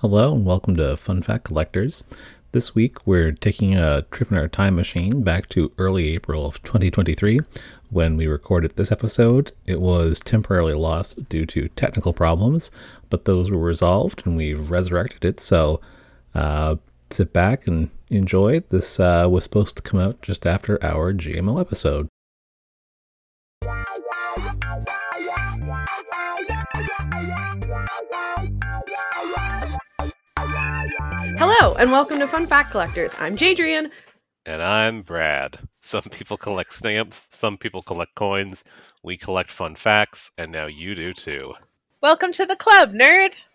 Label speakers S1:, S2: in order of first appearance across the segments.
S1: Hello and welcome to Fun Fact Collectors. This week we're taking a trip in our time machine back to early April of 2023. When we recorded this episode, it was temporarily lost due to technical problems, but those were resolved and we've resurrected it. So uh, sit back and enjoy. This uh, was supposed to come out just after our GMO episode.
S2: Hello, and welcome to Fun Fact Collectors. I'm Jadrian.
S3: And I'm Brad. Some people collect stamps, some people collect coins. We collect fun facts, and now you do too.
S4: Welcome to the club, nerd.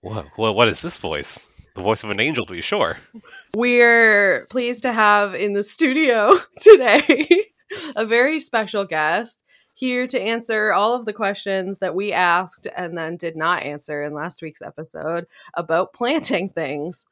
S3: What? What? What is this voice? The voice of an angel, to be sure.
S2: We're pleased to have in the studio today a very special guest here to answer all of the questions that we asked and then did not answer in last week's episode about planting things.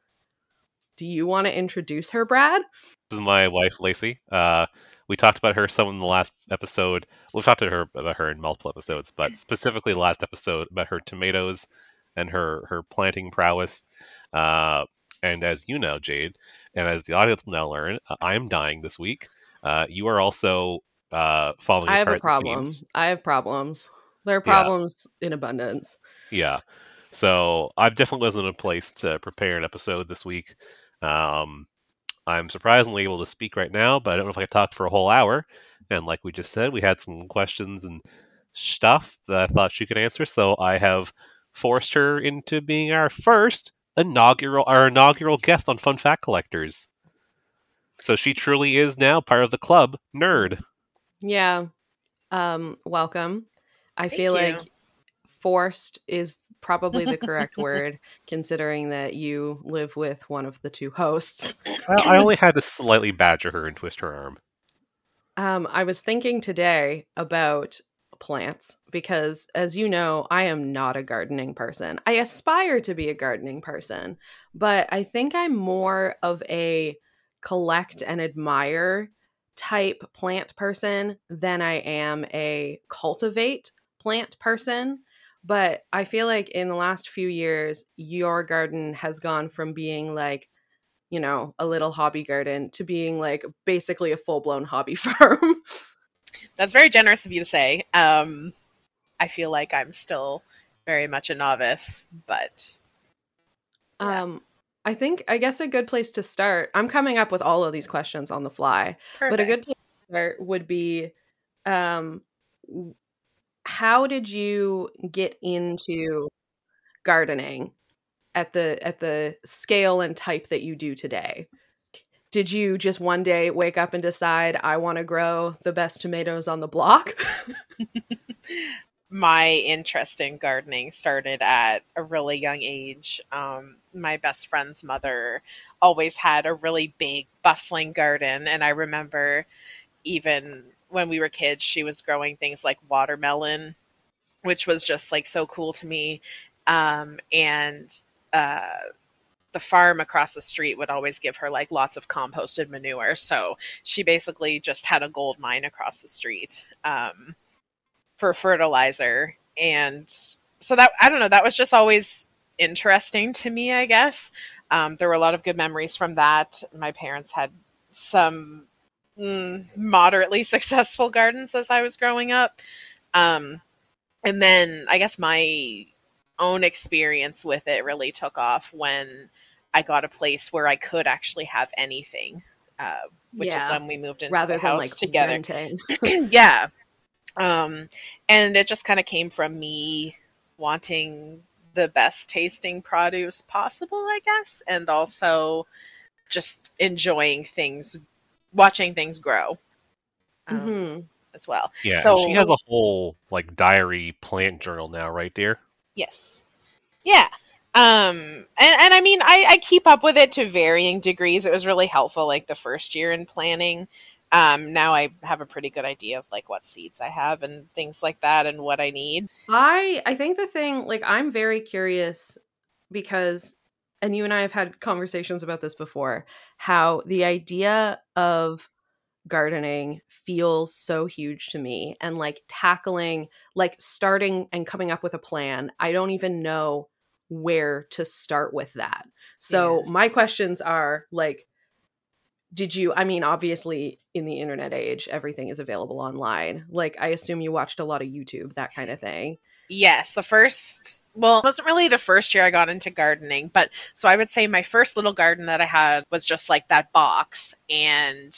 S2: Do you want to introduce her, Brad?
S3: This is my wife, Lacey. Uh, we talked about her some in the last episode. We've talked to her about her in multiple episodes, but specifically the last episode about her tomatoes and her her planting prowess. Uh, and as you know, Jade, and as the audience will now learn, uh, I am dying this week. Uh, you are also uh, falling
S2: I have a problem. I have problems. There are
S3: Yeah.
S2: problems in abundance.
S3: Yeah. So I've definitely wasn't in a place to prepare an episode this week. Um, I'm surprisingly able to speak right now, but I don't know if I could talk for a whole hour. And like we just said, we had some questions and stuff that I thought she could answer, so I have forced her into being our first inaugural our inaugural guest on Fun Fact Collectors. So she truly is now part of the club, nerd.
S2: Yeah. Um, welcome. I
S4: Thank
S2: feel
S4: you.
S2: like forced is probably the correct word, considering that you live with one of the two hosts.
S3: Well, I only had to slightly badger her and twist her arm.
S2: Um, I was thinking today about plants because, as you know, I am not a gardening person. I aspire to be a gardening person, but I think I'm more of a collect and admire type plant person than I am a cultivate plant person. But I feel like in the last few years, your garden has gone from being like, you know, a little hobby garden to being like basically a full blown hobby farm.
S4: That's very generous of you to say. Um, I feel like I'm still very much a novice, but Yeah.
S2: Um, I think I guess a good place to start. I'm coming up with all of these questions on the fly, but a good
S4: perfect.
S2: place to start would be, um, how did you get into gardening at the at the scale and type that you do today? Did you just one day wake up and decide I want to grow the best tomatoes on the block?
S4: my interest in gardening started at a really young age. Um, my best friend's mother always had a really big, bustling garden, and I remember even when we were kids, she was growing things like watermelon, which was just like so cool to me. Um, and uh, the farm across the street would always give her like lots of composted manure. So she basically just had a gold mine across the street. Um, for fertilizer and so that i don't know that was just always interesting to me i guess. Um, there were a lot of good memories from that. My parents had some mm, moderately successful gardens as i was growing up. Um, and then i guess my own experience with it really took off when i got a place where i could actually have anything uh, which is when we moved into
S2: Rather
S4: the
S2: than
S4: house
S2: like
S4: together. yeah. Um and it just kind of came from me wanting the best tasting produce possible i guess and also just enjoying things watching things grow um,
S2: Mhm.
S4: as well
S3: Yeah,
S4: So-
S3: she has a whole like diary plant journal now, right, dear?
S4: yes yeah um and, and i mean I, I keep up with it to varying degrees it was really helpful like the first year in planning um now i have a pretty good idea of like what seeds i have and things like that and what i need
S2: I I think the thing like I'm very curious because and you and I have had conversations about this before how the idea of gardening feels so huge to me and like tackling like starting and coming up with a plan. I don't even know where to start with that. So,
S4: Yeah.
S2: my questions are like, did you, I mean, obviously in the internet age, everything is available online. Like, I assume you watched a lot of YouTube, that kind of thing.
S4: Yes, the first, well, it wasn't really the first year I got into gardening, but so I would say my first little garden that I had was just like that box. And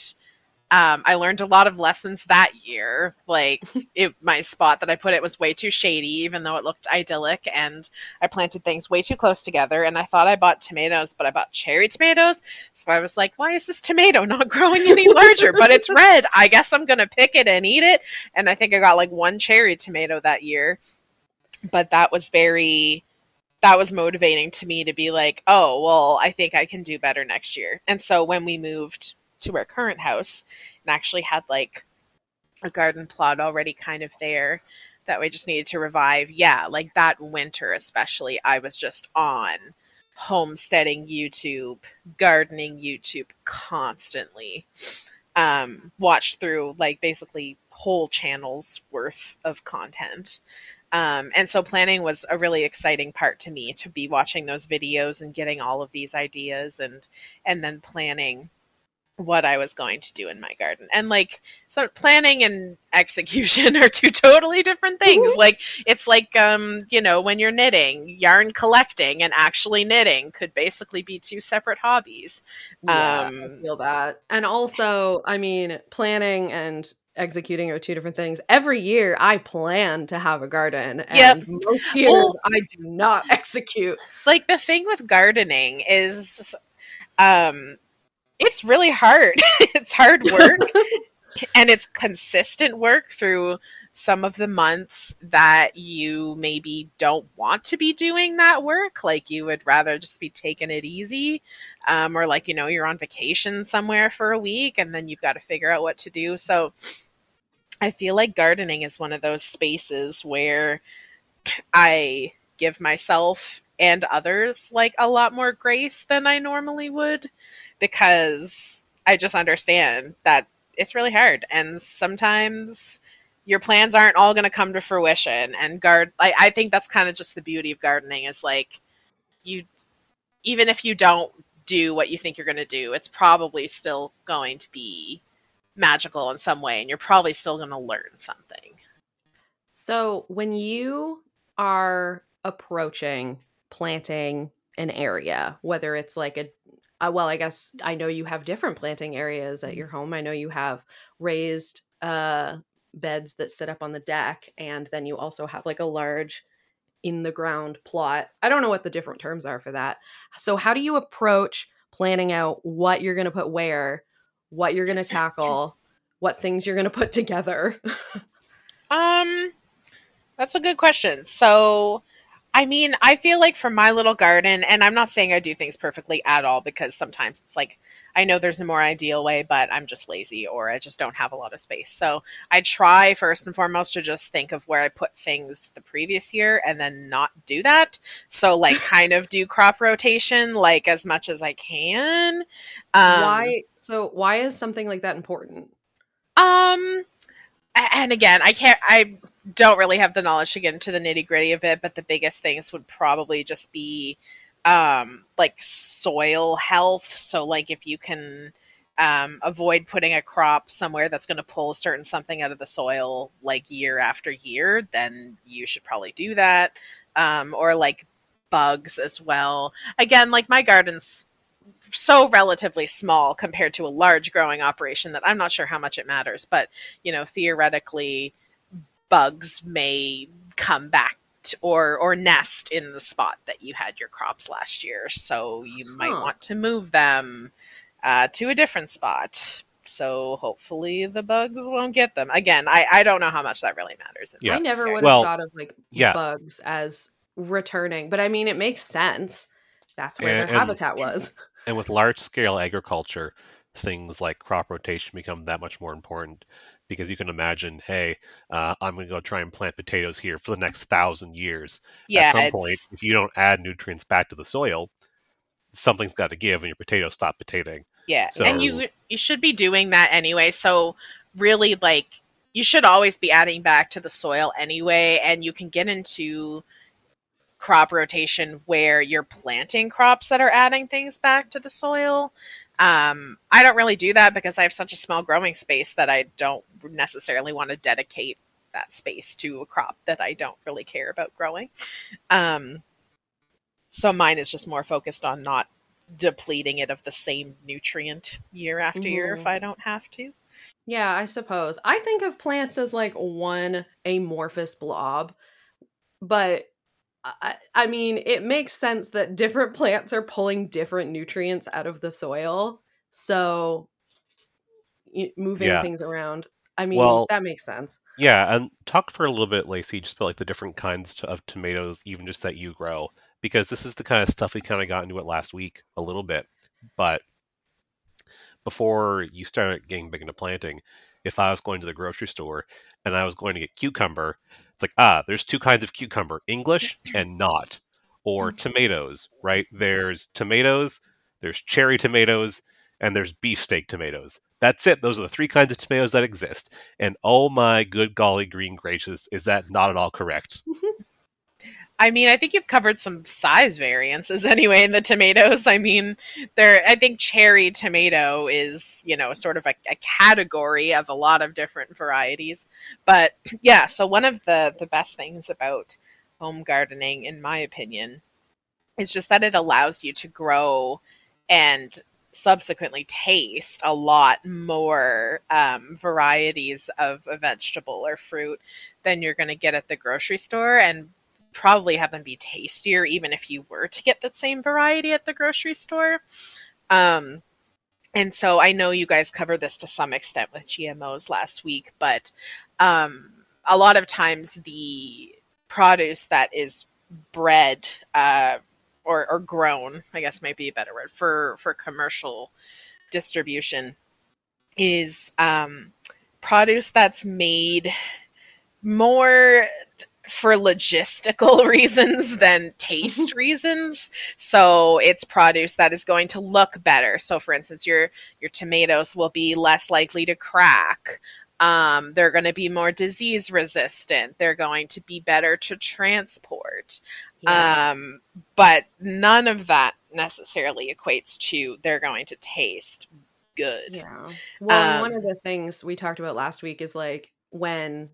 S4: um, I learned a lot of lessons that year. Like, it, my spot that I put it was way too shady, even though it looked idyllic. And I planted things way too close together. And I thought I bought tomatoes, but I bought cherry tomatoes. So I was like, why is this tomato not growing any larger? but it's red. I guess I'm going to pick it and eat it. And I think I got like one cherry tomato that year but that was very that was motivating to me to be like oh well i think i can do better next year and so when we moved to our current house and actually had like a garden plot already kind of there that we just needed to revive. Yeah like that winter especially i was just on homesteading youtube gardening youtube constantly um watched through like basically whole channels worth of content. Um, and so planning was a really exciting part to me to be watching those videos and getting all of these ideas and and then planning what I was going to do in my garden. And like so planning and execution are two totally different things. like it's like um, you know, when you're knitting, yarn collecting and actually knitting could basically be two separate hobbies.
S2: Yeah, I
S4: Um,
S2: feel that. And also, I mean, planning and executing are two different things. Every year I plan to have a garden and
S4: Yep.
S2: most years
S4: Well-
S2: I do not execute.
S4: like the thing with gardening is um it's really hard. It's hard work and it's consistent work through some of the months that you maybe don't want to be doing that work. Like you would rather just be taking it easy um, or like you know you're on vacation somewhere for a week and then you've got to figure out what to do. So i feel like gardening is one of those spaces where i give myself and others like a lot more grace than I normally would because I just understand that it's really hard. And sometimes your plans aren't all going to come to fruition. And guard I, I think that's kind of just the beauty of gardening is like you even if you don't do what you think you're going to do it's probably still going to be magical in some way and you're probably still going to learn something.
S2: So, when you are approaching planting an area, whether it's like a uh, well, I guess I know you have different planting areas at your home. I know you have raised uh beds that sit up on the deck and then you also have like a large in the ground plot. I don't know what the different terms are for that. So, how do you approach planning out what you're going to put where, what you're going to tackle, what things you're going to put together?
S4: Um, that's a good question. So, I mean, I feel like for my little garden, and I'm not saying I do things perfectly at all because sometimes it's like I know there's a more ideal way, but I'm just lazy or I just don't have a lot of space. So I try first and foremost to just think of where I put things the previous year and then not do that. So, like, kind of do crop rotation like as much as I can. Um,
S2: why so why is something like that important
S4: Um, and again, I can't. I don't really have the knowledge to get into the nitty gritty of it, but the biggest things would probably just be, um, like soil health. So, like if you can. Um, avoid putting a crop somewhere that's going to pull a certain something out of the soil like year after year, then you should probably do that. Um, or like bugs as well. Again, like my garden's so relatively small compared to a large growing operation that I'm not sure how much it matters. But, you know, theoretically, bugs may come back t- or or nest in the spot that you had your crops last year. So you might want to move them uh, to a different spot. So hopefully the bugs won't get them. Again, I, I don't know how much that really matters.
S3: Yeah.
S2: i never would have
S3: Well,
S2: thought of like
S3: yeah.
S2: bugs as returning but i mean it makes sense that's where
S3: And-
S2: their
S3: and-
S2: habitat was
S3: And with large scale agriculture, things like crop rotation become that much more important because you can imagine, hey, uh, I'm going to go try and plant potatoes here for the next thousand years.
S4: Yeah,
S3: At some
S4: it's-
S3: point, if you don't add nutrients back to the soil, something's got to give and your potatoes stop potatoing.
S4: Yeah,
S3: So-
S4: and you you should be doing that anyway. So really, like you should always be adding back to the soil anyway, and you can get into crop rotation where you're planting crops that are adding things back to the soil. Um, I don't really do that because I have such a small growing space that I don't necessarily want to dedicate that space to a crop that I don't really care about growing. Um, so mine is just more focused on not depleting it of the same nutrient year after mm-hmm. year if mm-hmm. I don't have to.
S2: Yeah, I suppose. I think of plants as like one amorphous blob, but I, I mean, it makes sense that different plants are pulling different nutrients out of the soil. So moving yeah. things around. I mean, well, that makes sense.
S3: Yeah, and talk for a little bit, Lacey, just about like the different kinds of tomatoes, even just that you grow, because this is the kind of stuff we kind of got into it last week a little bit. But before you started getting big into planting, if I was going to the grocery store and I was going to get cucumber, it's like, ah, there's two kinds of cucumber, English and not. Or mm. tomatoes, right? There's tomatoes, there's cherry tomatoes, and there's beefsteak tomatoes. That's it. Those are the three kinds of tomatoes that exist. And oh my good golly green gracious, is that not at all correct?
S4: I mean, I think you've covered some size variances anyway in the tomatoes. I mean, there I think cherry tomato is, you know, sort of a, a, category of a lot of different varieties. But yeah, so one of the the best things about home gardening in my opinion is just that it allows you to grow and subsequently taste a lot more um, varieties of a vegetable or fruit than you're going to get at the grocery store and probably have them be tastier even if you were to get that same variety at the grocery store. Um, and so I know you guys covered this to some extent with GMOs last week, but um, a lot of times the produce that is bred uh, or, or grown, I guess might be a better word for for commercial distribution, is um, produce that's made more for logistical reasons than taste reasons. So it's produce that is going to look better. So for instance, your your tomatoes will be less likely to crack. Um, they're going to be more disease resistant. They're going to be better to transport. Yeah. Um, but none of that necessarily equates to they're going to taste good.
S2: Yeah. Well, um, one of the things we talked about last week is like when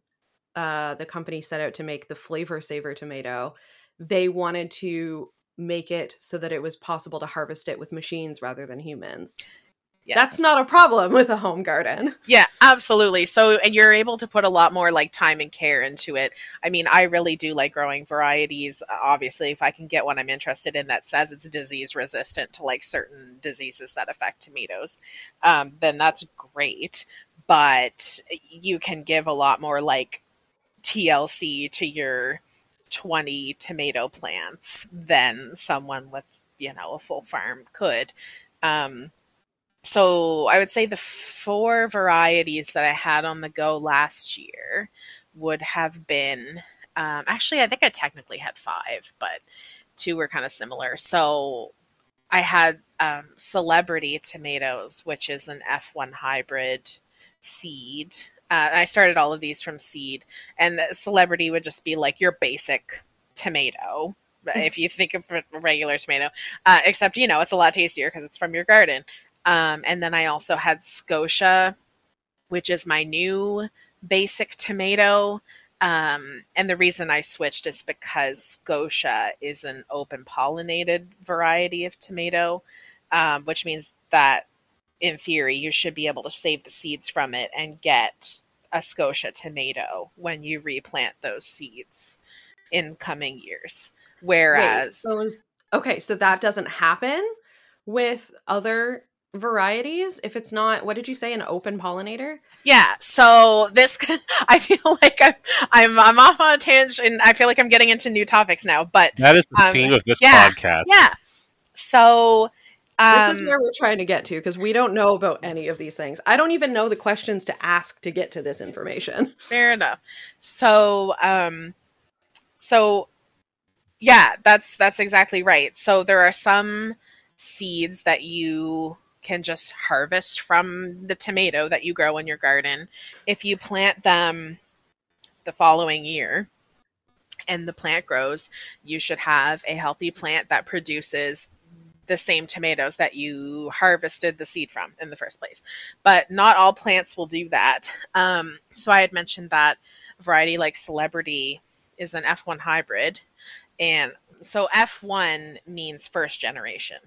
S2: uh, the company set out to make the Flavr Savr tomato, they wanted to make it so that it was possible to harvest it with machines rather than humans. Yeah. That's not a problem with a home garden.
S4: Yeah, absolutely. So, and you're able to put a lot more like time and care into it. I mean, I really do like growing varieties. Obviously, if I can get one I'm interested in that says it's disease resistant to like certain diseases that affect tomatoes, um, then that's great. But you can give a lot more like TLC to your 20 tomato plants than someone with, you know, a full farm could. Um, so I would say the four varieties that I had on the go last year would have been um, actually, I think I technically had five, but two were kind of similar. So I had um, celebrity tomatoes, which is an F1 hybrid seed. Uh, I started all of these from seed, and the celebrity would just be like your basic tomato. if you think of a regular tomato, uh, except you know it's a lot tastier because it's from your garden. Um, and then I also had Scotia, which is my new basic tomato. Um, and the reason I switched is because Scotia is an open pollinated variety of tomato, um, which means that in theory, you should be able to save the seeds from it and get a Scotia tomato when you replant those seeds in coming years. Whereas, Wait,
S2: so is, okay, so that doesn't happen with other varieties? If it's not what did you say an open pollinator?
S4: Yeah so this i feel like i'm i'm, I'm off on a tangent i feel like i'm getting into new topics now but
S3: that is the um, theme of this yeah, podcast.
S4: yeah. So
S2: um, this is um, where we're trying to get to because we don't know about any of these things. I don't even know the questions to ask to get to this information.
S4: Fair enough. So, um, so yeah, that's that's exactly right. So there are some seeds that you can just harvest from the tomato that you grow in your garden. If you plant them the following year, and the plant grows, you should have a healthy plant that produces the same tomatoes that you harvested the seed from in the first place. But not all plants will do that. Um, so I had mentioned that variety like Celebrity is an F1 hybrid. And so F1 means first generation.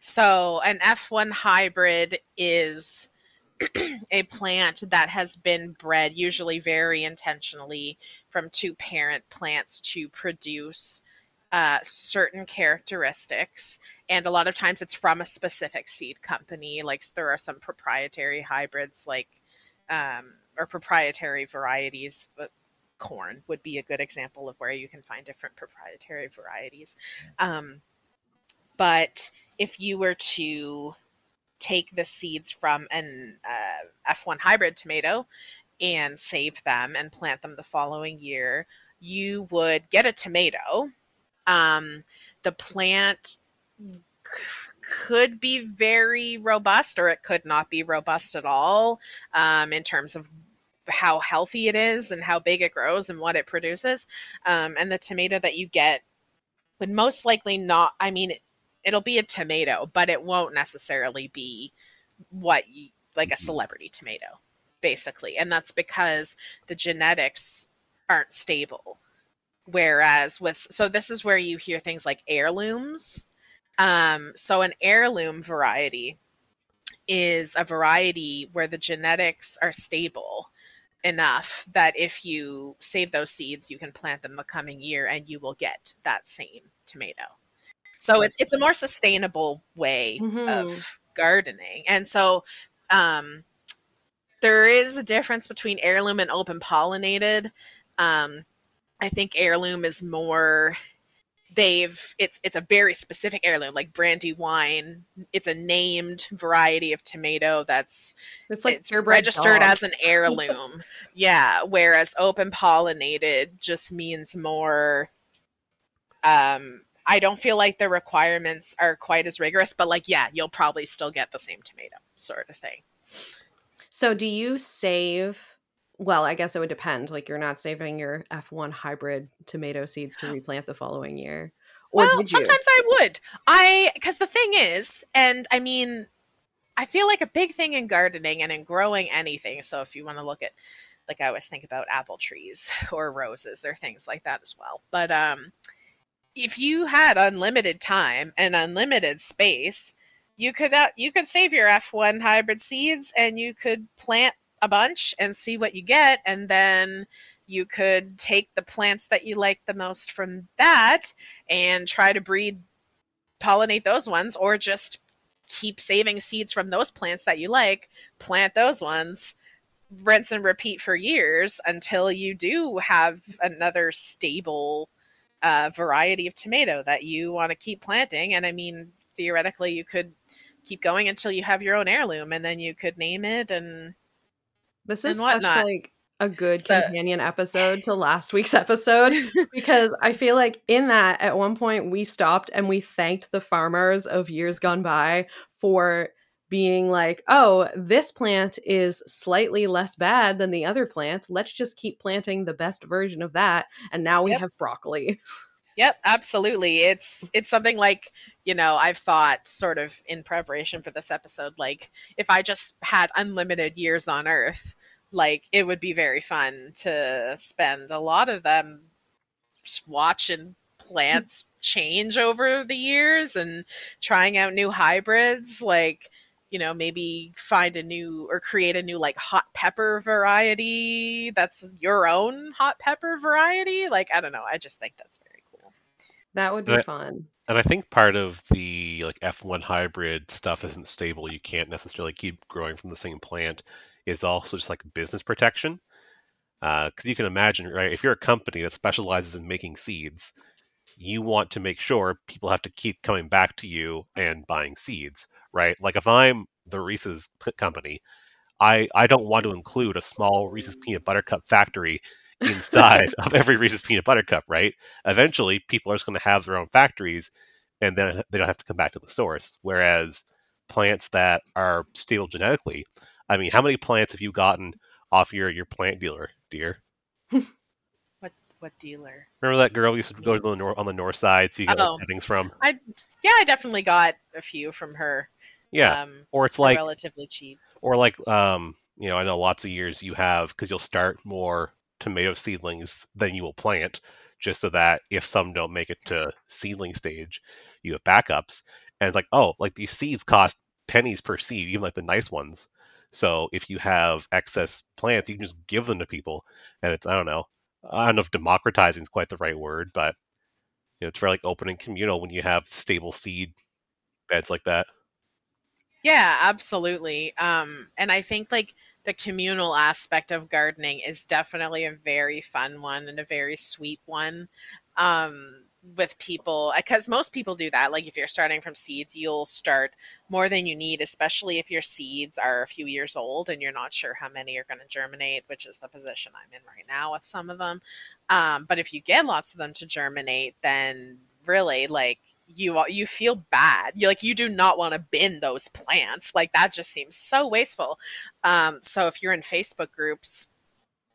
S4: So an F1 hybrid is a plant that has been bred, usually very intentionally, from two parent plants to produce uh, certain characteristics. And a lot of times it's from a specific seed company. Like there are some proprietary hybrids, like, um, or proprietary varieties. But corn would be a good example of where you can find different proprietary varieties. Um, but if you were to take the seeds from an uh, F1 hybrid tomato and save them and plant them the following year, you would get a tomato. Um, the plant could be very robust or it could not be robust at all um, in terms of how healthy it is and how big it grows and what it produces. Um, and the tomato that you get would most likely not, I mean, it'll be a tomato, but it won't necessarily be what you, like a celebrity tomato, basically. And that's because the genetics aren't stable. Whereas with so this is where you hear things like heirlooms. Um, so an heirloom variety is a variety where the genetics are stable enough that if you save those seeds, you can plant them the coming year and you will get that same tomato. So it's it's a more sustainable way mm-hmm. of gardening. And so um, there is a difference between heirloom and open pollinated. Um, I think heirloom is more they've it's it's a very specific heirloom like brandywine it's a named variety of tomato that's
S2: it's like
S4: it's registered dog. as an heirloom yeah whereas open pollinated just means more um I don't feel like the requirements are quite as rigorous, but like, yeah, you'll probably still get the same tomato sort of thing.
S2: So, do you save? Well, I guess it would depend. Like, you're not saving your F1 hybrid tomato seeds to replant the following year.
S4: Or well, sometimes I would. I, because the thing is, and I mean, I feel like a big thing in gardening and in growing anything. So, if you want to look at, like, I always think about apple trees or roses or things like that as well. But, um, if you had unlimited time and unlimited space, you could uh, you could save your F1 hybrid seeds and you could plant a bunch and see what you get and then you could take the plants that you like the most from that and try to breed pollinate those ones or just keep saving seeds from those plants that you like, plant those ones, rinse and repeat for years until you do have another stable uh, variety of tomato that you want to keep planting. And I mean, theoretically, you could keep going until you have your own heirloom, and then you could name it and
S2: this is such like a good so, companion episode to last week's episode because I feel like in that at one point we stopped and we thanked the farmers of years gone by for being like, oh, this plant is slightly less bad than the other plant. Let's just keep planting the best version of that. And now we yep. have broccoli.
S4: Yep, absolutely. It's it's something like, you know, I've thought sort of in preparation for this episode, like if I just had unlimited years on Earth, like it would be very fun to spend a lot of them watching hmm. plants change over the years and trying out new hybrids. Like you know, maybe find a new or create a new like hot pepper variety that's your own hot pepper variety. Like, I don't know. I just think that's very.
S2: That would be and fun.
S3: I, and I think part of the like F1 hybrid stuff isn't stable. You can't necessarily keep growing from the same plant. Is also just like business protection. Because uh, you can imagine, right? If you're a company that specializes in making seeds, you want to make sure people have to keep coming back to you and buying seeds right? Like if I'm the Reese's company, I I don't want to include a small Reese's peanut butter cup factory inside of every Reese's peanut butter cup, right? Eventually, people are just going to have their own factories, and then they don't have to come back to the source. Whereas plants that are stable genetically, I mean, how many plants have you gotten off your your plant dealer, dear?
S4: what what dealer?
S3: Remember that girl we used to go to the nor- on the north side, so you get
S4: Oh.
S3: like, things from.
S4: I yeah, I definitely got a few from her.
S3: Yeah,
S4: um,
S3: or it's like,
S4: relatively cheap.
S3: or like, um, you know, I know lots of years you have because you'll start more tomato seedlings than you will plant, just so that if some don't make it to seedling stage, you have backups. And it's like, oh, like these seeds cost pennies per seed, even like the nice ones. So if you have excess plants, you can just give them to people, and it's I don't know, I don't know if democratizing is quite the right word, but you know, it's very like open and communal when you have stable seed beds like that.
S4: Yeah, absolutely. Um, and I think like the communal aspect of gardening is definitely a very fun one and a very sweet one. Um, with people because most people do that like if you're starting from seeds you'll start more than you need especially if your seeds are a few years old and you're not sure how many are going to germinate which is the position i'm in right now with some of them um, but if you get lots of them to germinate then really like you you feel bad you like you do not want to bin those plants like that just seems so wasteful um, so if you're in facebook groups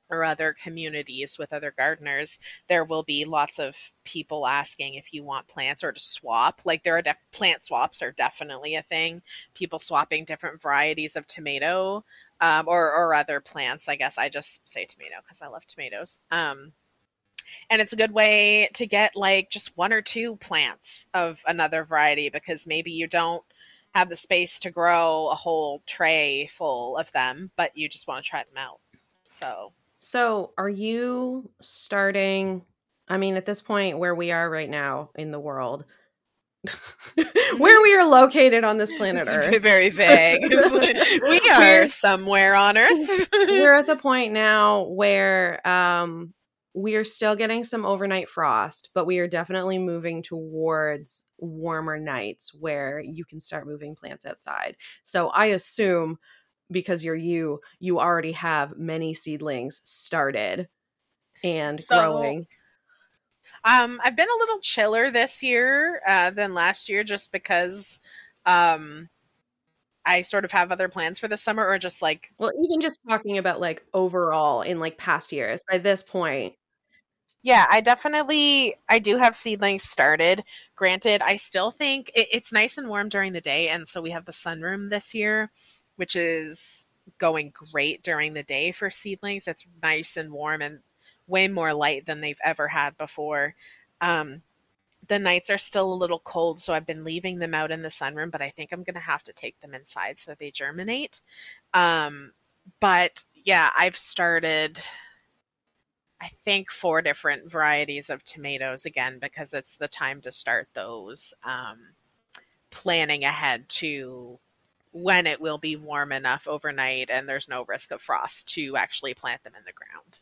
S4: or other communities with other gardeners, there will be lots of people asking if you want plants or to swap. Like there are def- plant swaps are definitely a thing. People swapping different varieties of tomato um, or or other plants. I guess I just say tomato because I love tomatoes. Um, and it's a good way to get like just one or two plants of another variety because maybe you don't have the space to grow a whole tray full of them, but you just want to try them out. So
S2: So, are you starting? I mean, at this point where we are right now in the world, where we are located on this planet
S4: It's
S2: Earth,
S4: very vague. We are somewhere on Earth.
S2: we're at the point now where um, we are still getting some overnight frost, but we are definitely moving towards warmer nights where you can start moving plants outside. So, I assume because you're you, you already have many seedlings started and
S4: So-
S2: growing.
S4: Um, I've been a little chiller this year uh, than last year, just because um, I sort of have other plans for the summer, or just like
S2: Well, even just talking about like overall in like past years, by this point,
S4: Yeah, I definitely I do have seedlings started. Granted, I still think it, it's nice and warm during the day, and so we have the sunroom this year, which is going great during the day for seedlings. It's nice and warm and way more light than they've ever had before. Um, the nights are still a little cold, so I've been leaving them out in the sunroom, but I think I'm going to have to take them inside so they germinate. Um, but yeah, I've started I think four different varieties of tomatoes again because it's the time to start those. Um, planning ahead to when it will be warm enough overnight and there's no risk of frost to actually plant them in the ground,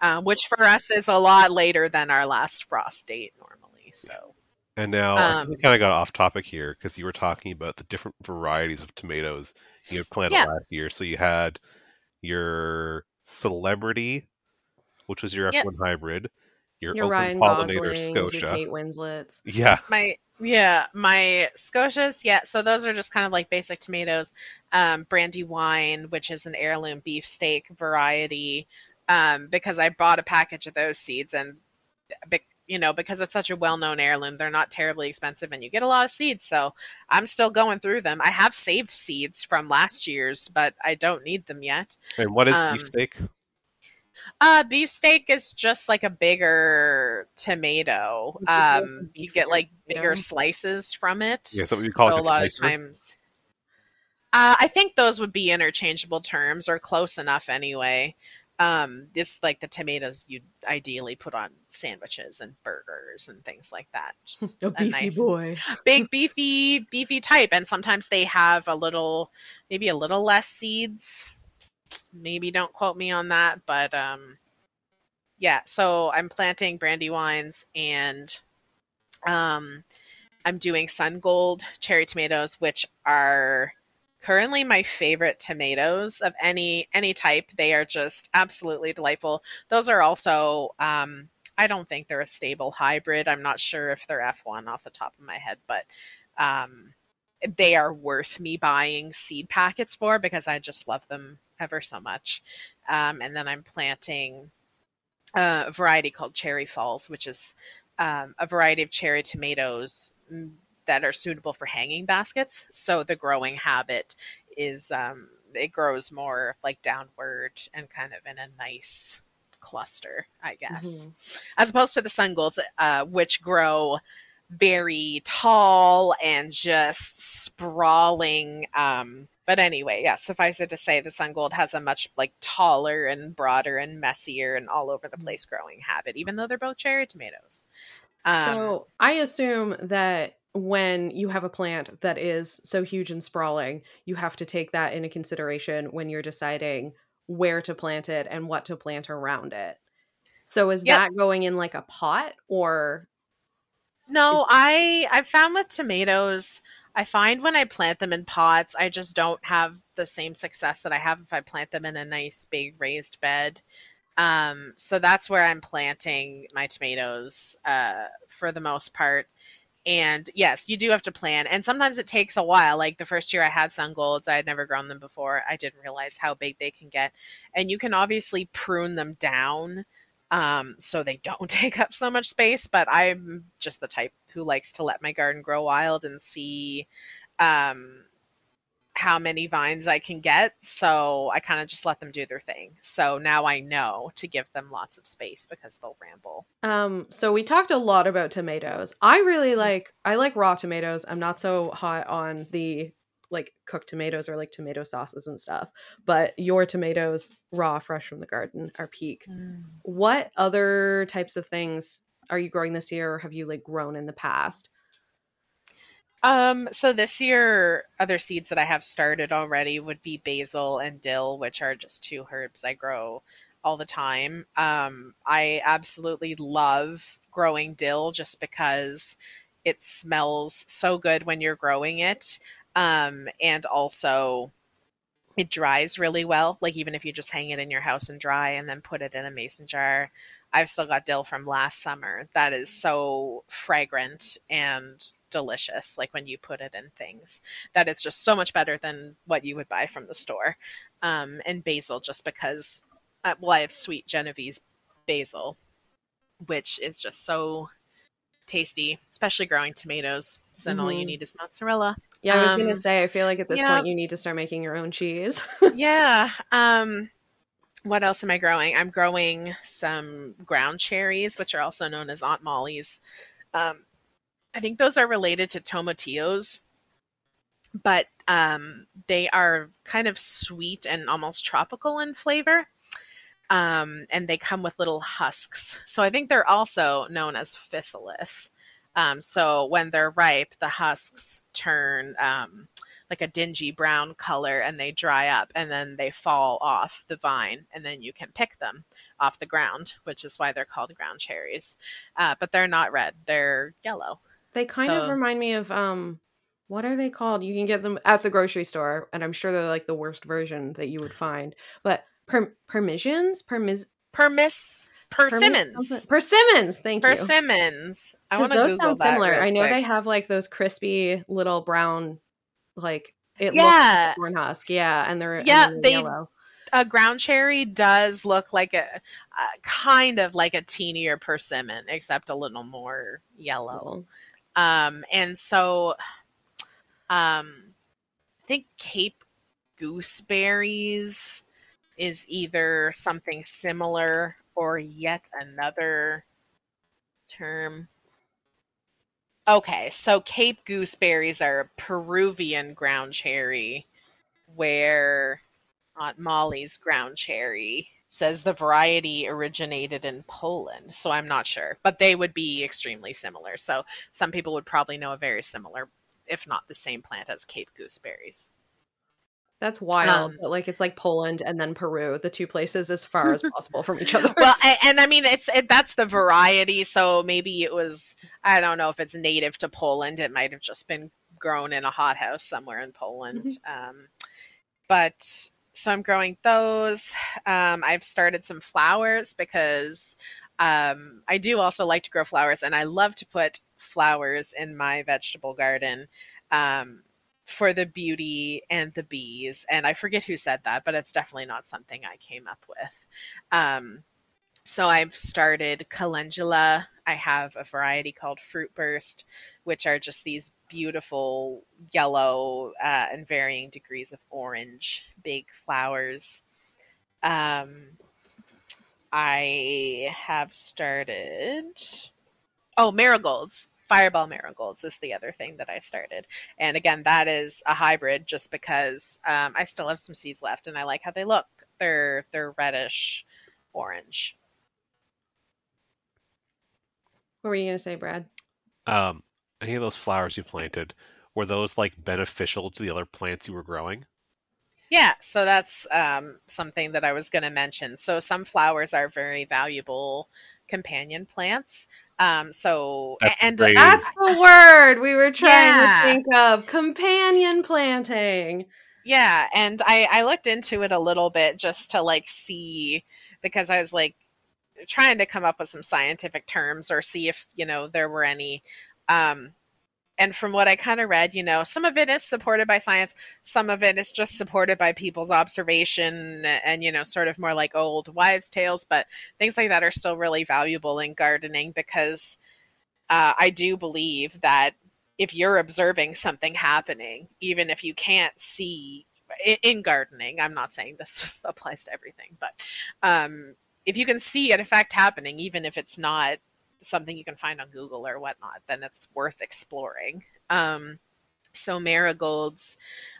S4: um, which for us is a lot later than our last frost date normally. So
S3: And now
S4: Um,
S3: we kind of got off topic here because you were talking about the different varieties of tomatoes you had planted
S4: Yeah.
S3: last year. So you had your celebrity, which was your F1 hybrid, your,
S2: your
S3: open
S2: Ryan
S3: pollinator
S2: Goslings, your
S3: Scotia.
S2: Kate Winslets.
S3: Yeah,
S4: my yeah my scotias yeah so those are just kind of like basic tomatoes um brandywine which is an heirloom beefsteak variety um because i bought a package of those seeds and you know because it's such a well-known heirloom they're not terribly expensive and you get a lot of seeds so i'm still going through them i have saved seeds from last year's but i don't need them yet
S3: and what is
S4: Um,
S3: beefsteak?
S4: Uh, beefsteak is just like a bigger tomato.
S2: It's just like a
S4: Um, you get like
S2: tomato.
S4: bigger slices from it.
S3: Yeah, so you call
S4: so
S3: it
S4: a lot
S3: slicer?
S4: of times, uh, I think those would be interchangeable terms or close enough anyway. Um, this like the tomatoes you'd ideally put on sandwiches and burgers and things like that. Just
S2: A beefy
S4: nice
S2: boy.
S4: big beefy beefy type and sometimes they have a little maybe a little less seeds maybe don't quote me on that but um yeah so i'm planting brandywines and um i'm doing sun gold cherry tomatoes which are currently my favorite tomatoes of any any type they are just absolutely delightful those are also um I don't think they're a stable hybrid. I'm not sure if they're F1 off the top of my head, but um, they are worth me buying seed packets for because I just love them ever so much. Um, and then I'm planting a variety called Cherry Falls, which is um, a variety of cherry tomatoes mm, that are suitable for hanging baskets. So the growing habit is um, it grows more like downward and kind of in a nice cluster, I guess, mm-hmm. as opposed to the sun golds, uh, which grow very tall and just sprawling. Um, but anyway, yeah, suffice it to say, the sun gold has a much like taller and broader and messier and all over the mm-hmm. place growing habit, even though they're both cherry tomatoes.
S2: Um, so I assume that when you have a plant that is so huge and sprawling, you have to take that into consideration when you're deciding where to plant it and what to plant around it. So is yep. that going in like a pot or
S4: No, I I've found with tomatoes, I find when I plant them in pots, I just don't have the same success that I have if I plant them in a nice big raised bed. Um, so that's where I'm planting my tomatoes uh, for the most part. And yes, you do have to plan. And sometimes it takes a while. Like the first year I had sun golds, I had never grown them before. I didn't realize how big they can get. And you can obviously prune them down um, so they don't take up so much space. But I'm just the type who likes to let my garden grow wild and see um, how many vines I can get. So I kind of just let them do their thing. So now I know to give them lots of space because they'll ramble.
S2: Um so we talked a lot about tomatoes. I really mm. like I like raw tomatoes. I'm not so hot on the like cooked tomatoes or like tomato sauces and stuff. But your tomatoes raw fresh from the garden are peak. Mm. What other types of things are you growing this year or have you like grown in the past?
S4: Um, so this year, other seeds that I have started already would be basil and dill, which are just two herbs I grow all the time. Um, I absolutely love growing dill just because it smells so good when you're growing it. Um, and also it dries really well. Like even if you just hang it in your house and dry and then put it in a mason jar. I've still got dill from last summer that is so fragrant and delicious like when you put it in things that is just so much better than what you would buy from the store um, and basil just because uh, well i have sweet genovese basil which is just so tasty especially growing tomatoes so then mm-hmm. all you mm-hmm. need is mozzarella
S2: yeah i was um, gonna say i feel like at this yeah. point you need to start making your own cheese
S4: yeah um what else am I growing? I'm growing some ground cherries, which are also known as Aunt Molly's. Um, I think those are related to tomatillos, but um, they are kind of sweet and almost tropical in flavor. Um, and they come with little husks. So I think they're also known as physalis. Um, so when they're ripe, the husks turn um, like a dingy brown color and they dry up and then they fall off the vine and then you can pick them off the ground, which is why they're called ground cherries. Uh, but they're not red, they're yellow.
S2: They kind so, of remind me of um what are they called? You can get them at the grocery store, and I'm sure they're like the worst version that you would find. But per- permissions, permis,
S4: permiss, persimmons,
S2: persimmons. Thank
S4: you, persimmons.
S2: I want those sound similar. I know quick. they have like those crispy little brown, like it yeah. looks like corn husk. Yeah, and they're
S4: yeah
S2: and
S4: they. Yellow. A ground cherry does look like a, a, kind of like a teenier persimmon, except a little more yellow. Cool. Um, and so um, I think Cape gooseberries is either something similar or yet another term. Okay, so Cape gooseberries are Peruvian ground cherry, where Aunt Molly's ground cherry says the variety originated in Poland. So I'm not sure, but they would be extremely similar. So some people would probably know a very similar, if not the same plant as Cape gooseberries.
S2: That's wild. Um, like it's like Poland and then Peru, the two places as far as possible from each other.
S4: Well, and, and I mean it's it, that's the variety. So maybe it was I don't know if it's native to Poland. It might have just been grown in a hothouse somewhere in Poland. Mm-hmm. Um, but so I'm growing those. Um, I've started some flowers because um, I do also like to grow flowers, and I love to put flowers in my vegetable garden um, for the beauty and the bees. And I forget who said that, but it's definitely not something I came up with. Um, so I've started calendula. I have a variety called Fruit Burst, which are just these beautiful yellow uh, and varying degrees of orange, big flowers. Um, I have started. Oh, marigolds. Fireball marigolds is the other thing that I started. And again, that is a hybrid just because um, I still have some seeds left and I like how they look. They're they're reddish orange.
S2: What were you going to say, Brad?
S3: Um, any of those flowers you planted were those like beneficial to the other plants you were growing?
S4: Yeah, so that's um, something that I was going to mention. So some flowers are very valuable companion plants. Um, so
S3: That's
S4: and
S3: great.
S2: That's the word we were trying
S4: Yeah.
S2: to think of. Companion planting.
S4: Yeah, and I I looked into it a little bit just to like see because I was like trying to come up with some scientific terms or see if, you know, there were any um and from what I kind of read, you know, some of it is supported by science, some of it is just supported by people's observation and, you know, sort of more like old wives' tales, but things like that are still really valuable in gardening because uh, I do believe that if you're observing something happening, even if you can't see in, in gardening, I'm not saying this applies to everything, but um, if you can see an effect happening, even if it's not something you can find on Google or whatnot, then it's worth exploring. Um, so marigolds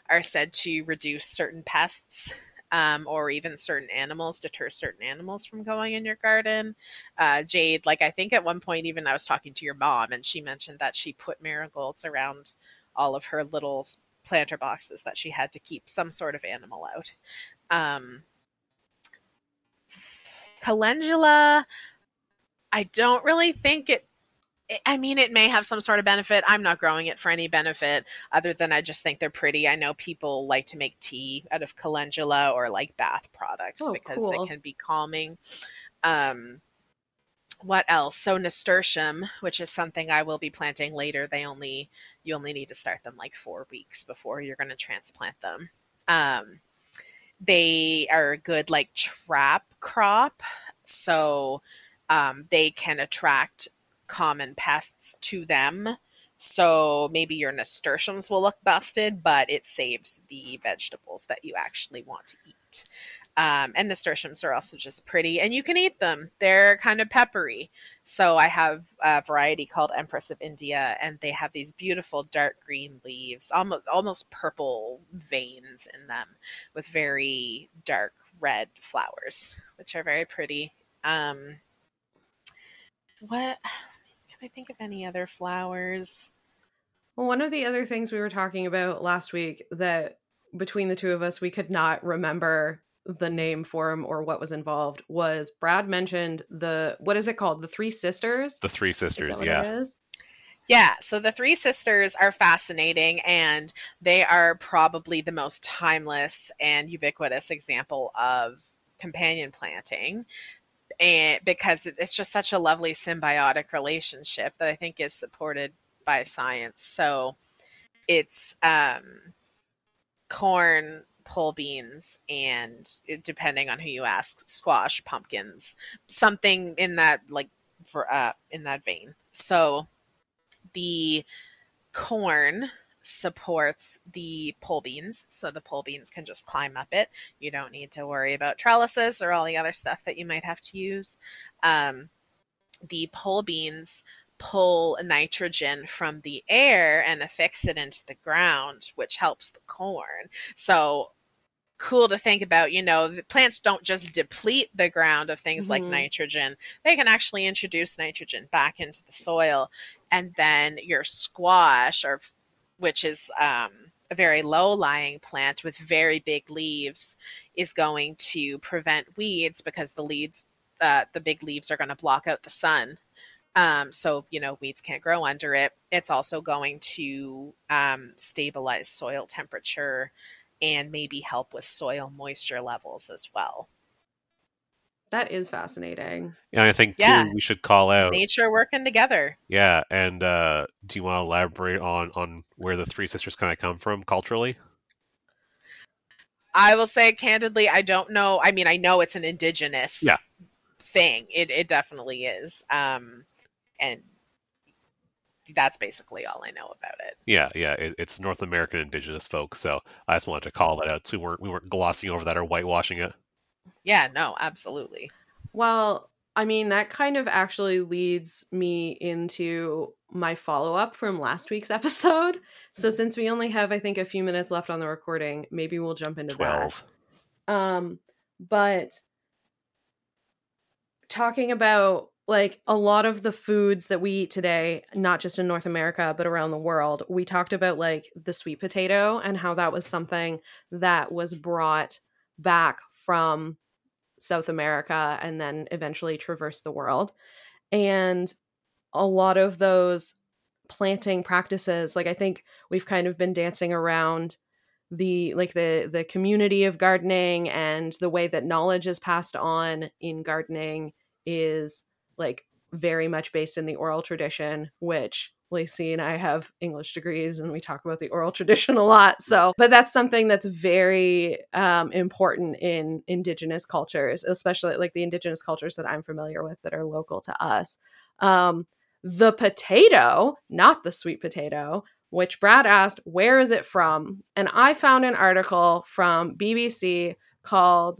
S4: are said to reduce certain pests. Um, or even certain animals deter certain animals from going in your garden. Uh, Jade, like I think at one point, even I was talking to your mom, and she mentioned that she put marigolds around all of her little planter boxes that she had to keep some sort of animal out. Um, calendula, I don't really think it. I mean, it may have some sort of benefit. I'm not growing it for any benefit other than I just think they're pretty. I know people like to make tea out of calendula or like bath products
S2: Oh,
S4: because
S2: cool.
S4: it can be calming. Um, what else? So nasturtium, which is something I will be planting later. They only you only need to start them like four weeks before you're going to transplant them. Um, they are a good like trap crop, so um, they can attract common pests to them. So maybe your nasturtiums will look busted, but it saves the vegetables that you actually want to eat. Um, and nasturtiums are also just pretty, and you can eat them. They're kind of peppery. So I have a variety called Empress of India, and they have these beautiful dark green leaves, almost almost purple veins in them, with very dark red flowers, which are very pretty. Um, what can I think of any other flowers?
S2: Well, one of the other things we were talking about last week that between the two of us we could not remember the name for him or what was involved was Brad mentioned the what is it called? The Three Sisters.
S3: The Three
S2: Is
S3: Sisters,
S2: that what
S3: yeah.
S2: it is?
S4: Yeah, so the three sisters are fascinating and they are probably the most timeless and ubiquitous example of companion planting. And because it's just such a lovely symbiotic relationship that I think is supported by science. So it's um, corn, pole beans, and depending on who you ask, squash, pumpkins, something in that like for uh, in that vein. So the corn supports the pole beans, so the pole beans can just climb up it. You don't need to worry about trellises or all the other stuff that you might have to use. Um, the pole beans pull nitrogen from the air and affix it into the ground, which helps the corn. So cool to think about, you know, the plants don't just deplete the ground of things like
S2: Mhm.
S4: nitrogen. They can actually introduce nitrogen back into the soil. And then your squash or which is um, a very low lying plant with very big leaves is going to prevent weeds because the leaves uh, the big leaves are going to block out the sun. Um, so you know weeds can't grow under it. It's also going to um, stabilize soil temperature and maybe help with soil moisture levels as well
S2: That is fascinating.
S3: And I think
S4: Yeah.
S3: too we should call out.
S4: nature working together
S3: Yeah, and uh, do you want to elaborate on on where the Three Sisters kind of come from culturally?
S4: i will say candidly i don't know i mean i know it's an indigenous
S3: Yeah.
S4: thing. It it definitely is. Um, and that's basically all I know about it.
S3: Yeah, yeah, it, it's North American indigenous folk. So I just wanted to call that out. So we weren't we weren't glossing over that or whitewashing it.
S4: Yeah, no, absolutely.
S2: Well, I mean, that kind of actually leads me into my follow up from last week's episode. So
S3: Mm-hmm.
S2: since we only have, I think, a few minutes left on the recording, maybe we'll jump into
S3: Twelve.
S2: that. Um, but talking about like a lot of the foods that we eat today, not just in North America, but around the world, we talked about like the sweet potato and how that was something that was brought back from South America and then eventually traverse the world. And a lot of those planting practices, like I think we've kind of been dancing around the like the the community of gardening and the way that knowledge is passed on in gardening is like very much based in the oral tradition which And I have English degrees and we talk about the oral tradition a lot. So, but that's something that's very um, important in indigenous cultures, especially like the indigenous cultures that I'm familiar with that are local to us. Um, the potato, not the sweet potato, which Brad asked, where is it from? And I found an article from BBC called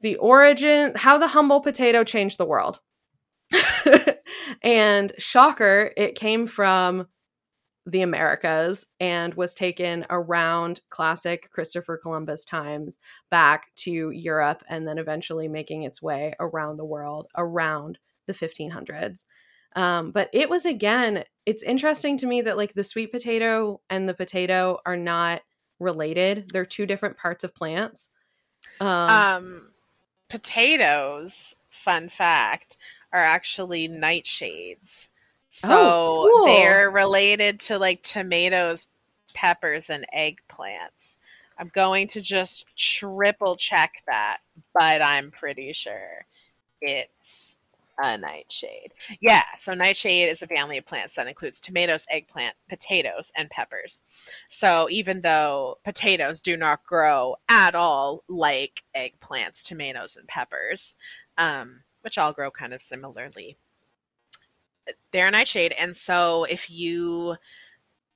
S2: The Origin How the Humble Potato Changed the World. and shocker, it came from the Americas and was taken around classic Christopher Columbus times back to Europe and then eventually making its way around the world around the 1500s. Um, but it was again, it's interesting to me that like the sweet potato and the potato are not related. They're two different parts of plants. Um,
S4: Um, potatoes, fun fact, are actually nightshades. Oh, so
S2: Oh, cool.
S4: they're related to like tomatoes, peppers, and eggplants. I'm going to just triple check that, but I'm pretty sure it's a nightshade. Yeah, so nightshade is a family of plants that includes tomatoes, eggplant, potatoes, and peppers. So even though potatoes do not grow at all like eggplants, tomatoes, and peppers, um, which all grow kind of similarly, they're a nightshade. And so if you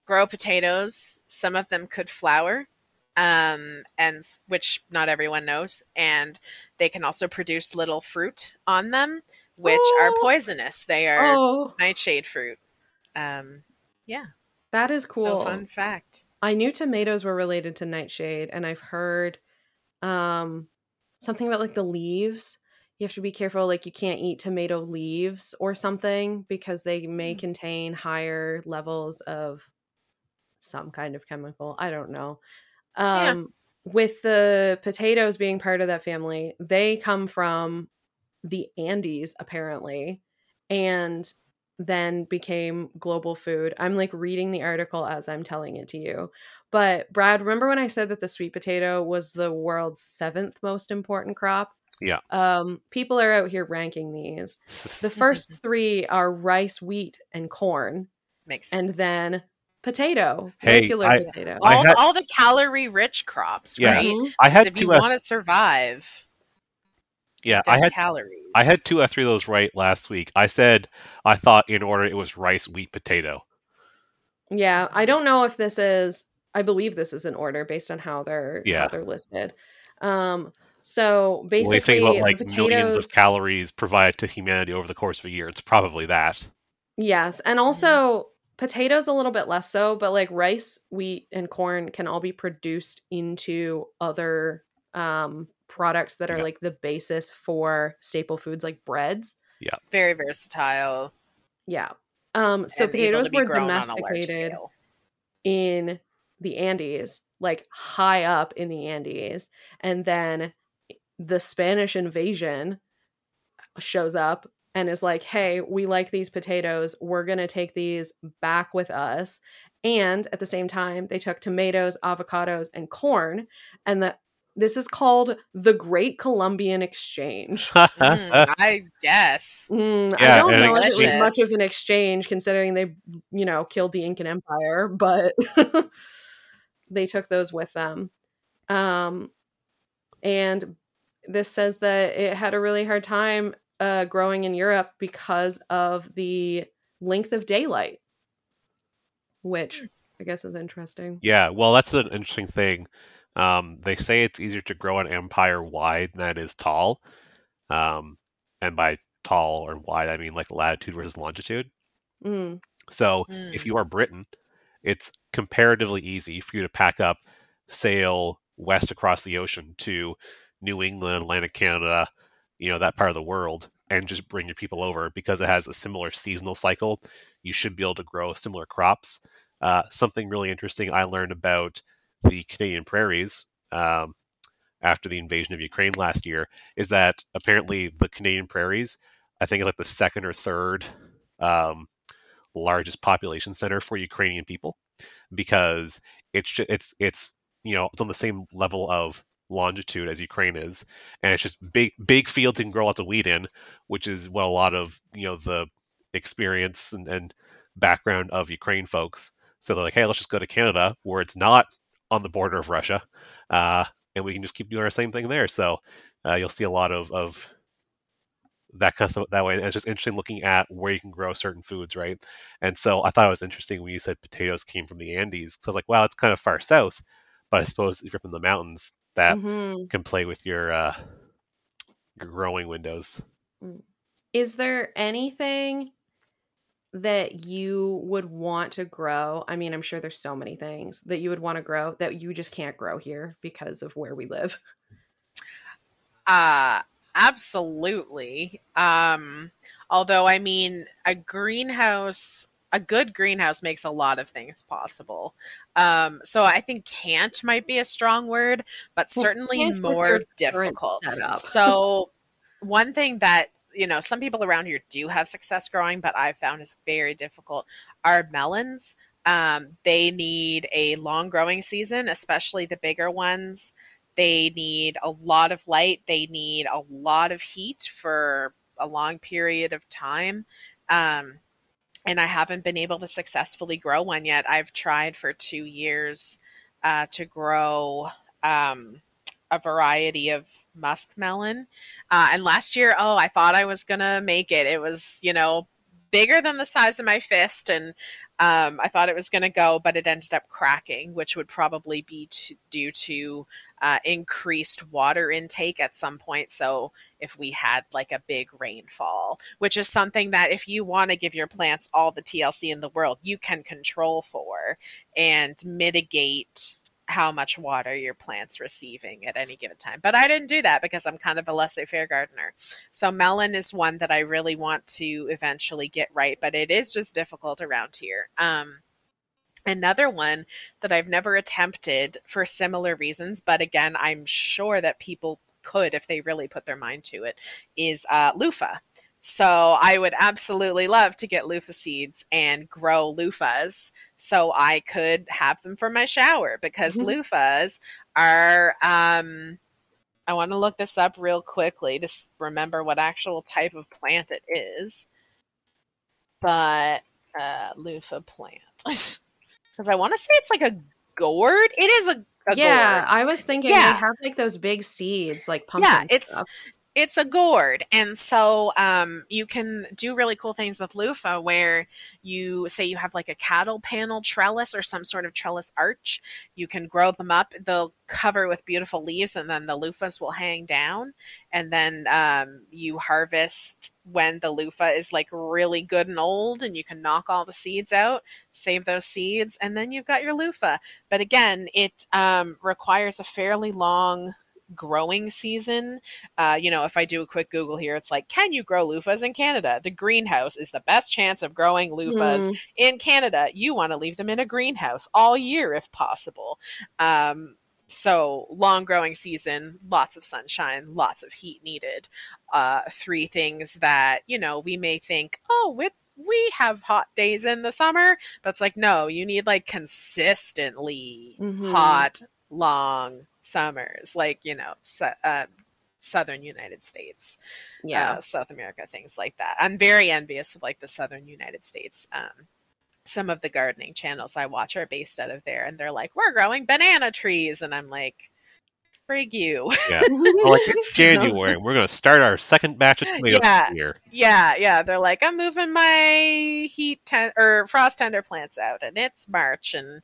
S4: grow potatoes, some of them could flower. Um, and which not everyone knows, and they can also produce little fruit on them, which are
S2: Oh.
S4: poisonous. They are
S2: oh,
S4: nightshade fruit. Um, yeah,
S2: that is cool.
S4: So fun fact.
S2: I knew tomatoes were related to nightshade, and I've heard um, something about like the leaves. You have to be careful, like you can't eat tomato leaves or something because they may
S4: Mm.
S2: contain higher levels of some kind of chemical. I don't know.
S4: Yeah.
S2: Um, With the potatoes being part of that family, they come from the Andes apparently, and then became global food. I'm like reading the article as I'm telling it to you. But Brad, remember when I said that the sweet potato was the world's seventh most important crop?
S3: Yeah.
S2: Um, people are out here ranking these. The first three are rice, wheat, and corn,
S4: Makes sense.
S2: and then potato,
S3: Hey,
S2: regular
S3: I-
S2: potato.
S3: I
S4: all,
S3: had-
S4: all the calorie rich crops,
S3: Yeah.
S4: right?
S3: I had
S4: if you
S3: two. F-
S4: want to survive,
S3: yeah, I had
S4: calories.
S3: I had two F three of those right last week. I said I thought in order it was rice, wheat, potato.
S2: Yeah, I don't know if this is. I believe this is in order based on how they're
S3: Yeah.
S2: how they're listed. Um, so
S3: when you
S2: basically,
S3: think about
S2: the
S3: like millions of calories provided to humanity over the course of a year, it's probably that.
S2: Yes, and also potatoes a little bit less so, but like rice, wheat, and corn can all be produced into other um products that are
S3: Yeah.
S2: like the basis for staple foods like breads. Yeah.
S4: Very versatile.
S2: Yeah. Um so
S4: and
S2: potatoes were
S4: grown on a large
S2: domesticated in the Andes, like high up in the Andes. And then the Spanish invasion shows up and is like, hey, we like these potatoes. We're going to take these back with us. And at the same time, they took tomatoes, avocados, and corn. And the, this is called the Great Columbian Exchange.
S4: Mm, I guess.
S2: Mm, I
S3: Yeah,
S2: don't
S3: and
S2: know if it was much of an exchange considering they, you know, killed the Incan Empire, but they took those with them. Um, and this says that it had a really hard time uh, growing in Europe because of the length of daylight, which I guess is interesting.
S3: Yeah, well, that's an interesting thing. Um, they say it's easier to grow an empire wide than it is tall. Um, and by tall or wide, I mean like latitude versus longitude.
S2: Mm.
S3: So
S4: Mm.
S3: if you are Britain, it's comparatively easy for you to pack up, sail west across the ocean to New England, Atlantic Canada, you know, that part of the world, and just bring your people over because it has a similar seasonal cycle. You should be able to grow similar crops. Uh, something really interesting I learned about the Canadian prairies um, after the invasion of Ukraine last year is that apparently the Canadian prairies, I think, is like the second or third um, largest population center for Ukrainian people because it's it's it's you know it's on the same level of longitude as Ukraine is, and it's just big big fields you can grow lots of wheat in, which is what a lot of you know the experience and, and background of Ukraine folks. So they're like, hey, let's just go to Canada where it's not on the border of Russia, uh, and we can just keep doing our same thing there. So uh, you'll see a lot of of that kind of stuff that way. And it's just interesting looking at where you can grow certain foods, right? And so I thought it was interesting when you said potatoes came from the Andes. So I was like, wow, it's kind of far south, but I suppose if you're from the mountains, that
S2: Mhm.
S3: can play with your uh, your growing windows.
S2: Is there anything that you would want to grow? I mean, I'm sure there's so many things that you would want to grow that you just can't grow here because of where we live.
S4: Uh absolutely. Um although I mean a greenhouse a good greenhouse makes a lot of things possible. Um so I think can't might be a strong word, but certainly
S2: can't
S4: more difficult. So one thing that you know some people around here do have success growing, but I've found is very difficult are melons. Um, they need a long growing season, especially the bigger ones. They need a lot of light. They need a lot of heat for a long period of time. Um, and I haven't been able to successfully grow one yet. I've tried for two years uh, to grow um, a variety of muskmelon. Uh, and last year, oh, I thought I was going to make it. It was, you know, bigger than the size of my fist. And um, I thought it was going to go, but it ended up cracking, which would probably be due to uh, increased water intake at some point. So if we had like a big rainfall, which is something that if you want to give your plants all the TLC in the world, you can control for and mitigate how much water your plant's receiving at any given time. But I didn't do that because I'm kind of a laissez-faire gardener. So melon is one that I really want to eventually get right, but it is just difficult around here. Um, another one that I've never attempted for similar reasons, but again, I'm sure that people could if they really put their mind to it, is uh, loofah. So I would absolutely love to get loofah seeds and grow loofahs so I could have them for my shower because
S2: Mhm.
S4: loofahs are um I want to look this up real quickly to remember what actual type of plant it is. But uh loofah plant. Cuz I want to say it's like a gourd. It is a, a
S2: yeah,
S4: gourd.
S2: I was thinking
S4: Yeah.
S2: they have like those big seeds, like pumpkin.
S4: Yeah, it's
S2: stuff.
S4: It's a gourd. And so um, you can do really cool things with loofah where you say you have like a cattle panel trellis or some sort of trellis arch. You can grow them up. They'll cover with beautiful leaves and then the loofahs will hang down. And then um, you harvest when the loofah is like really good and old and you can knock all the seeds out save those seeds and then you've got your loofah. But again it um, requires a fairly long growing season uh, you know, if I do a quick Google here, it's like, can you grow loofahs in Canada? The greenhouse is the best chance of growing loofahs
S2: Mm.
S4: in Canada. You want to leave them in a greenhouse all year if possible. Um, so long growing season, lots of sunshine, lots of heat needed. Uh, three things that you know we may think, oh, with we have hot days in the summer, but it's like no, you need like consistently
S2: Mhm.
S4: hot, long summers, like you know, su- uh, southern United States
S2: Yeah.
S4: uh, South America, things like that. I'm very envious of like the southern United States. Um, some of the gardening channels I watch are based out of there, and they're like, "We're growing banana trees," and I'm like, frig you.
S3: Yeah. We're like, it's January. We're going to start our second batch of tomatoes
S4: Yeah.
S3: this year.
S4: Yeah, yeah. They're like, I'm moving my heat ten- or frost tender plants out, and it's March, and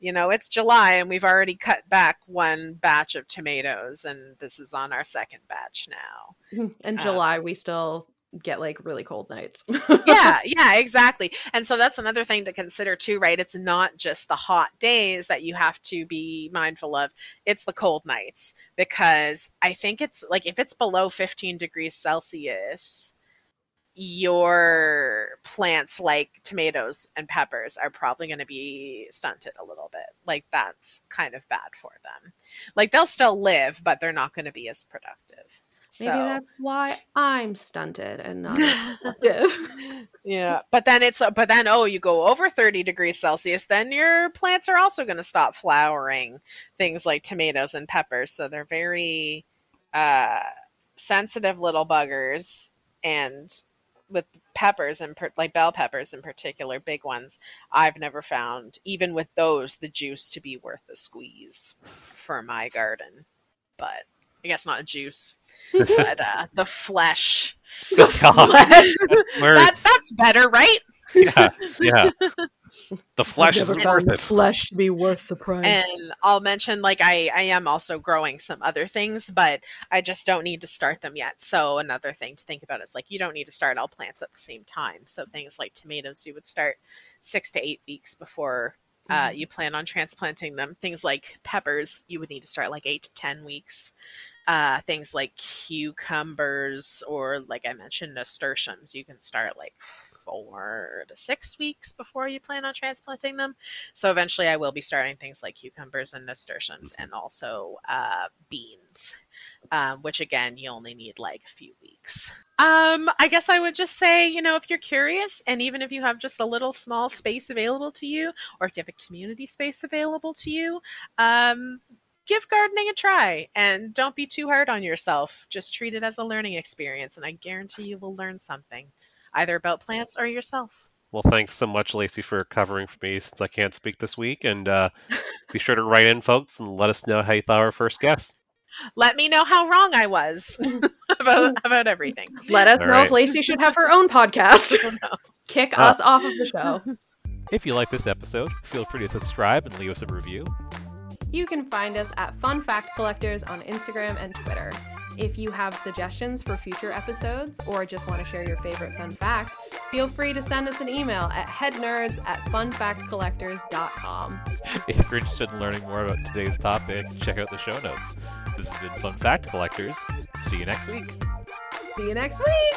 S4: you know it's July, and we've already cut back one batch of tomatoes, and this is on our second batch now.
S2: In
S4: Uh,
S2: July, we still get like really cold nights.
S4: yeah, yeah, exactly. And so that's another thing to consider too, right? It's not just the hot days that you have to be mindful of, it's the cold nights because I think it's like if it's below 15 degrees Celsius, your plants like tomatoes and peppers are probably going to be stunted a little bit. Like that's kind of bad for them. Like they'll still live, but they're not going to be as productive.
S2: Maybe
S4: so
S2: that's why I'm stunted and not productive.
S4: Yeah, but then it's but then oh, you go over 30 degrees Celsius, then your plants are also going to stop flowering. Things like tomatoes and peppers, so they're very uh sensitive little buggers and with peppers and per- like bell peppers in particular, big ones, I've never found even with those the juice to be worth the squeeze for my garden. But I guess not a juice, but uh, the flesh.
S3: God, where-
S4: That that's better, right?
S3: yeah, yeah. The flesh is worth it.
S2: flesh to be worth the price.
S4: And I'll mention like I I am also growing some other things, but I just don't need to start them yet. So another thing to think about is like you don't need to start all plants at the same time. So things like tomatoes, you would start six to eight weeks before uh,
S2: Mhm.
S4: you plan on transplanting them. Things like peppers, you would need to start like eight to ten weeks. Uh, things like cucumbers or like I mentioned nasturtiums, you can start like four to six weeks before you plan on transplanting them. So eventually, I will be starting things like cucumbers and nasturtiums, and also uh, beans, um, which again you only need like a few weeks. Um, I guess I would just say, you know, if you're curious, and even if you have just a little small space available to you, or if you have a community space available to you, um, give gardening a try and don't be too hard on yourself. Just treat it as a learning experience, and I guarantee you will learn something, either about plants or yourself.
S3: Well, thanks so much, Lacey, for covering for me since I can't speak this week. And uh, be sure to write in, folks, and let us know how you thought our first guest.
S4: Let me know how wrong I was about about everything.
S2: Let us
S3: All
S2: know
S3: right.
S2: if Lacey should have her own podcast. Kick
S3: Ah.
S2: us off of the show.
S3: If you like this episode, feel free to subscribe and leave us a review.
S2: You can find us at Fun Fact Collectors on Instagram and Twitter. If you have suggestions for future episodes or just want to share your favorite fun fact, feel free to send us an email at headnerds at funfactcollectors.com.
S3: If you're interested in learning more about today's topic, check out the show notes. This has been Fun Fact Collectors. See you next week.
S2: See you next week!